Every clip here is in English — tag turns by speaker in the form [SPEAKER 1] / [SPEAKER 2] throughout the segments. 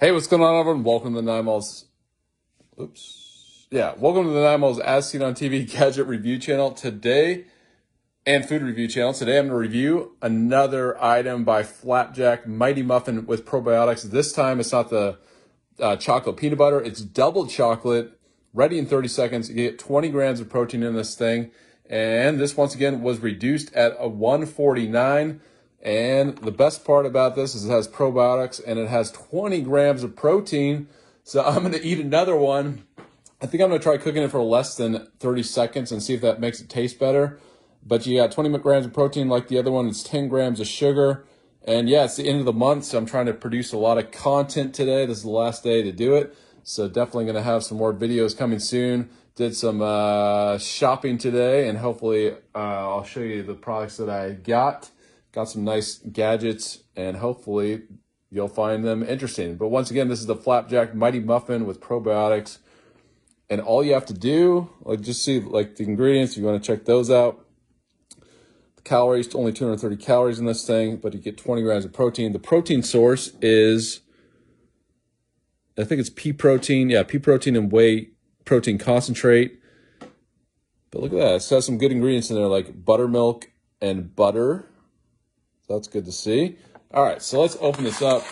[SPEAKER 1] Hey, what's going on, everyone? Welcome to the Nine Miles. Oops. Yeah, welcome to the Nine Miles As Seen on TV Gadget Review Channel. Today, and Food Review Channel. Today, I'm going to review another item by Flapjack Mighty Muffin with probiotics. This time, it's not the uh, chocolate peanut butter, it's double chocolate, ready in 30 seconds. You get 20 grams of protein in this thing. And this, once again, was reduced at a 149. And the best part about this is it has probiotics and it has 20 grams of protein. So I'm going to eat another one. I think I'm going to try cooking it for less than 30 seconds and see if that makes it taste better. But you got 20 grams of protein like the other one. It's 10 grams of sugar. And yeah, it's the end of the month, so I'm trying to produce a lot of content today. This is the last day to do it. So definitely going to have some more videos coming soon. Did some uh, shopping today, and hopefully uh, I'll show you the products that I got. Got some nice gadgets, and hopefully you'll find them interesting. But once again, this is the Flapjack Mighty Muffin with probiotics. And all you have to do, like just see like the ingredients, you want to check those out. The calories, only 230 calories in this thing, but you get 20 grams of protein. The protein source is, I think it's pea protein. Yeah, pea protein and whey protein concentrate. But look at that. It has some good ingredients in there like buttermilk and butter that's good to see. All right, so let's open this up.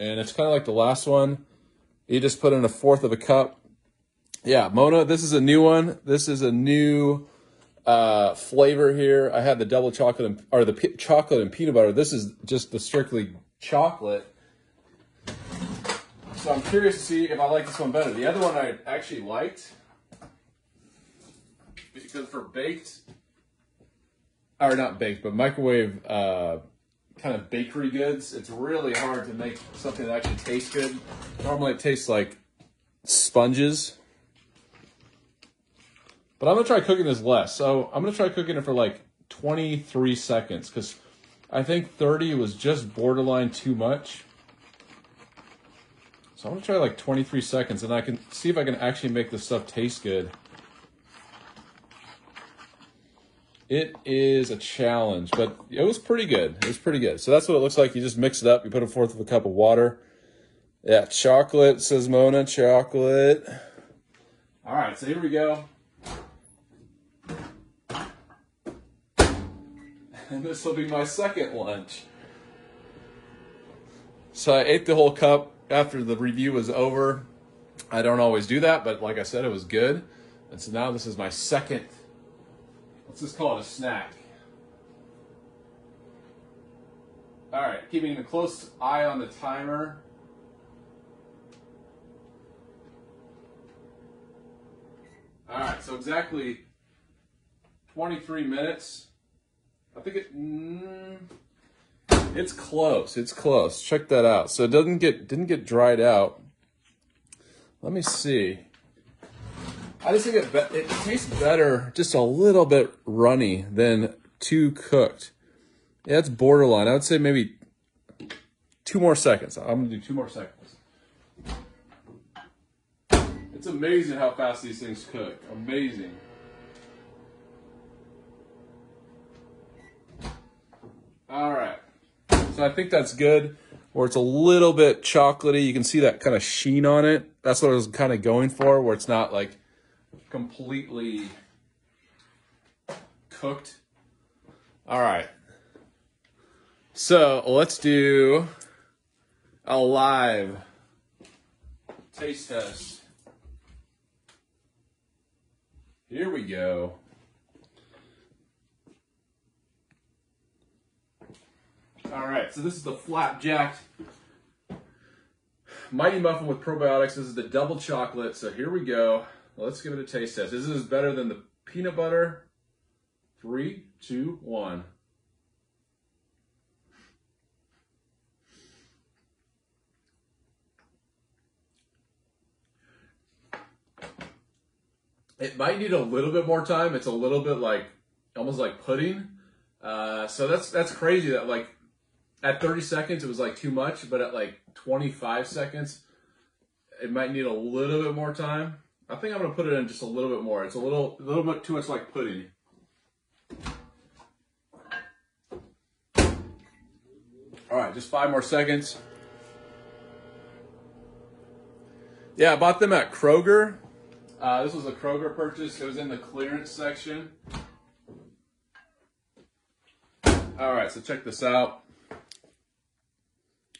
[SPEAKER 1] And it's kind of like the last one. You just put in a fourth of a cup. Yeah, Mona, this is a new one. This is a new uh, flavor here. I had the double chocolate and, or the chocolate and peanut butter. This is just the strictly chocolate. So I'm curious to see if I like this one better. The other one I actually liked because for baked, or not baked, but microwave uh, kind of bakery goods, it's really hard to make something that actually tastes good. Normally it tastes like sponges. But I'm going to try cooking this less. So I'm going to try cooking it for like 23 seconds because I think 30 was just borderline too much. So I'm going to try like 23 seconds and I can see if I can actually make this stuff taste good. It is a challenge, but it was pretty good. It was pretty good. So that's what it looks like. You just mix it up. You put a fourth of a cup of water. Yeah, chocolate, says Mona, chocolate. All right, so here we go. And this will be my second lunch. So I ate the whole cup after the review was over. I don't always do that, but like I said, it was good. And so now this is my second Let's just call it a snack. All right, keeping a close eye on the timer. All right, so exactly 23 minutes. I think it. Mm, it's close. It's close. Check that out. So it doesn't get didn't get dried out. Let me see. I just think it, be- it tastes better, just a little bit runny than too cooked. Yeah, it's borderline. I would say maybe two more seconds. I'm gonna do two more seconds. It's amazing how fast these things cook. Amazing. All right. So I think that's good. Where it's a little bit chocolatey. You can see that kind of sheen on it. That's what I was kind of going for, where it's not like completely cooked. All right. So let's do a live taste test. Here we go. All right, so this is the flapjack mighty muffin with probiotics. This is the double chocolate. So here we go. Let's give it a taste test. This is better than the peanut butter. Three, two, one. It might need a little bit more time. It's a little bit like almost like pudding. Uh, so that's that's crazy that like at 30 seconds it was like too much, but at like 25 seconds it might need a little bit more time. I think I'm gonna put it in just a little bit more. It's a little, a little bit too much like pudding. All right, just five more seconds. Yeah, I bought them at Kroger. Uh, this was a Kroger purchase. It was in the clearance section. All right, so check this out.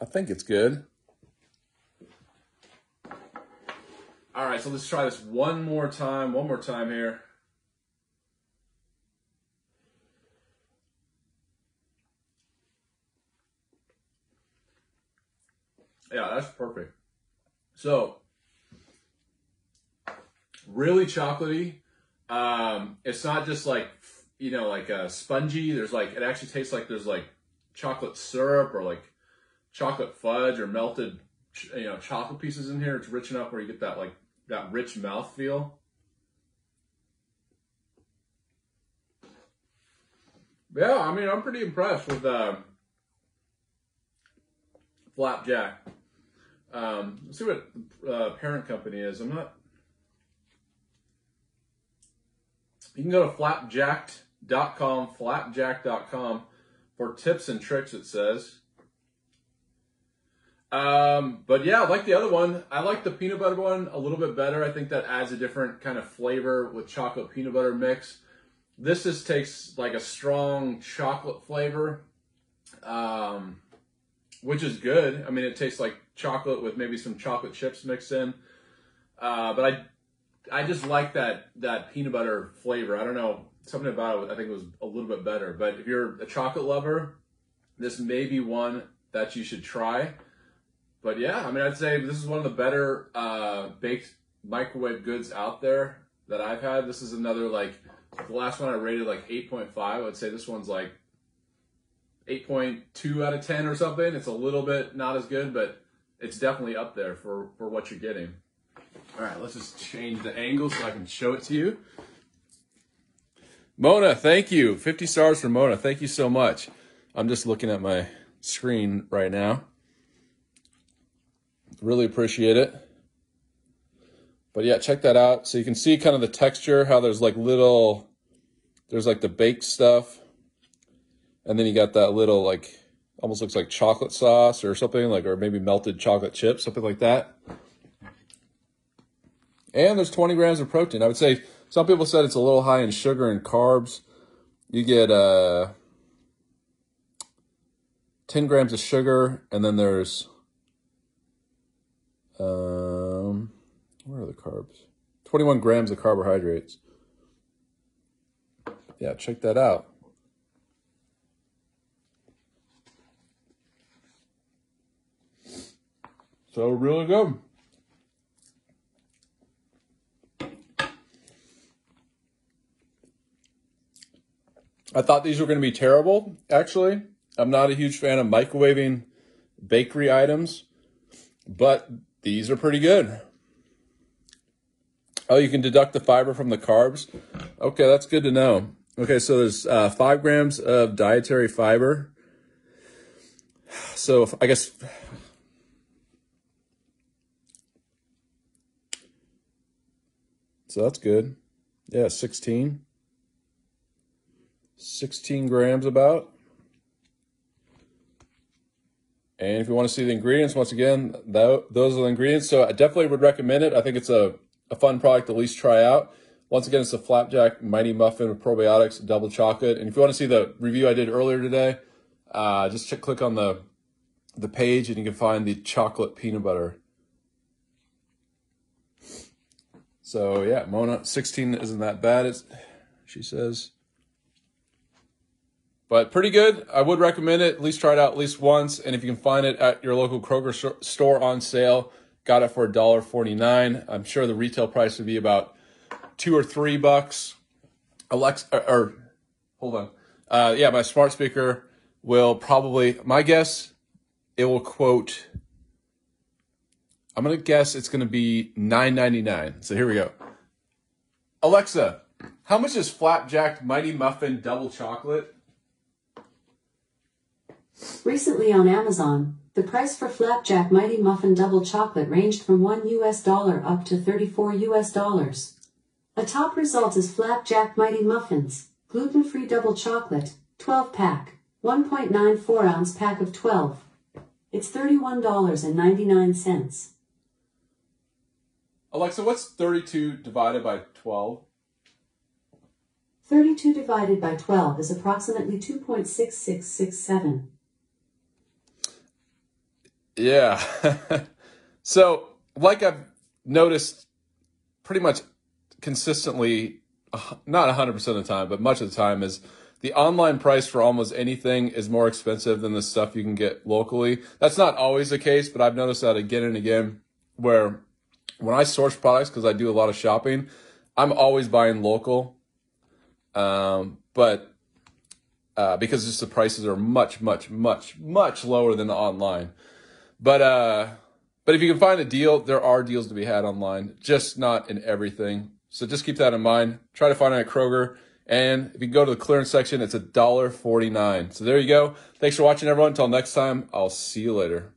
[SPEAKER 1] I think it's good. Right, so let's try this one more time. One more time here. Yeah, that's perfect. So, really chocolatey. Um, it's not just like you know like a spongy. There's like it actually tastes like there's like chocolate syrup or like chocolate fudge or melted you know chocolate pieces in here. It's rich enough where you get that like that rich mouth feel. Yeah, I mean I'm pretty impressed with uh, Flapjack. Um, let's see what uh, parent company is. I'm not. You can go to flapjacked.com, flapjack.com for tips and tricks, it says. Um, but yeah, like the other one. I like the peanut butter one a little bit better. I think that adds a different kind of flavor with chocolate peanut butter mix. This just takes like a strong chocolate flavor, um, which is good. I mean, it tastes like chocolate with maybe some chocolate chips mixed in. Uh, but I, I just like that that peanut butter flavor. I don't know something about it. I think it was a little bit better. But if you're a chocolate lover, this may be one that you should try. But yeah, I mean, I'd say this is one of the better uh, baked microwave goods out there that I've had. This is another like the last one I rated like 8.5. I'd say this one's like 8.2 out of 10 or something. It's a little bit not as good, but it's definitely up there for for what you're getting. All right, let's just change the angle so I can show it to you. Mona, thank you. 50 stars for Mona. Thank you so much. I'm just looking at my screen right now. Really appreciate it. But yeah, check that out. So you can see kind of the texture, how there's like little, there's like the baked stuff. And then you got that little like, almost looks like chocolate sauce or something like, or maybe melted chocolate chips, something like that. And there's 20 grams of protein. I would say some people said it's a little high in sugar and carbs. You get uh, 10 grams of sugar, and then there's um, where are the carbs? 21 grams of carbohydrates. Yeah, check that out. So really good. I thought these were going to be terrible, actually. I'm not a huge fan of microwaving bakery items, but these are pretty good. Oh, you can deduct the fiber from the carbs. Okay, that's good to know. Okay, so there's uh, five grams of dietary fiber. So I guess so that's good. Yeah, 16. 16 grams about. And if you want to see the ingredients, once again, that, those are the ingredients. So I definitely would recommend it. I think it's a, a fun product to at least try out. Once again, it's a Flapjack Mighty Muffin with probiotics, double chocolate. And if you want to see the review I did earlier today, uh, just check, click on the, the page and you can find the chocolate peanut butter. So yeah, Mona, 16 isn't that bad, it's, she says. But pretty good. I would recommend it. At least try it out at least once. And if you can find it at your local Kroger store on sale, got it for $1.49. I'm sure the retail price would be about two or three bucks. Alexa, or, or hold on. Uh, yeah, my smart speaker will probably, my guess, it will quote, I'm going to guess it's going to be $9.99. So here we go. Alexa, how much is Flapjack Mighty Muffin Double Chocolate?
[SPEAKER 2] Recently on Amazon, the price for Flapjack Mighty Muffin Double Chocolate ranged from 1 US dollar up to 34 US dollars. A top result is Flapjack Mighty Muffins, gluten-free double chocolate, 12 pack, 1.94 ounce pack of 12. It's $31.99.
[SPEAKER 1] Alexa, what's 32 divided by 12?
[SPEAKER 2] 32 divided by 12 is approximately 2.6667.
[SPEAKER 1] Yeah. so, like I've noticed pretty much consistently, not 100% of the time, but much of the time, is the online price for almost anything is more expensive than the stuff you can get locally. That's not always the case, but I've noticed that again and again where when I source products, because I do a lot of shopping, I'm always buying local. Um, but uh, because just the prices are much, much, much, much lower than the online. But uh, but if you can find a deal, there are deals to be had online, just not in everything. So just keep that in mind. Try to find it at Kroger. And if you go to the clearance section, it's a dollar forty nine. So there you go. Thanks for watching, everyone. Until next time, I'll see you later.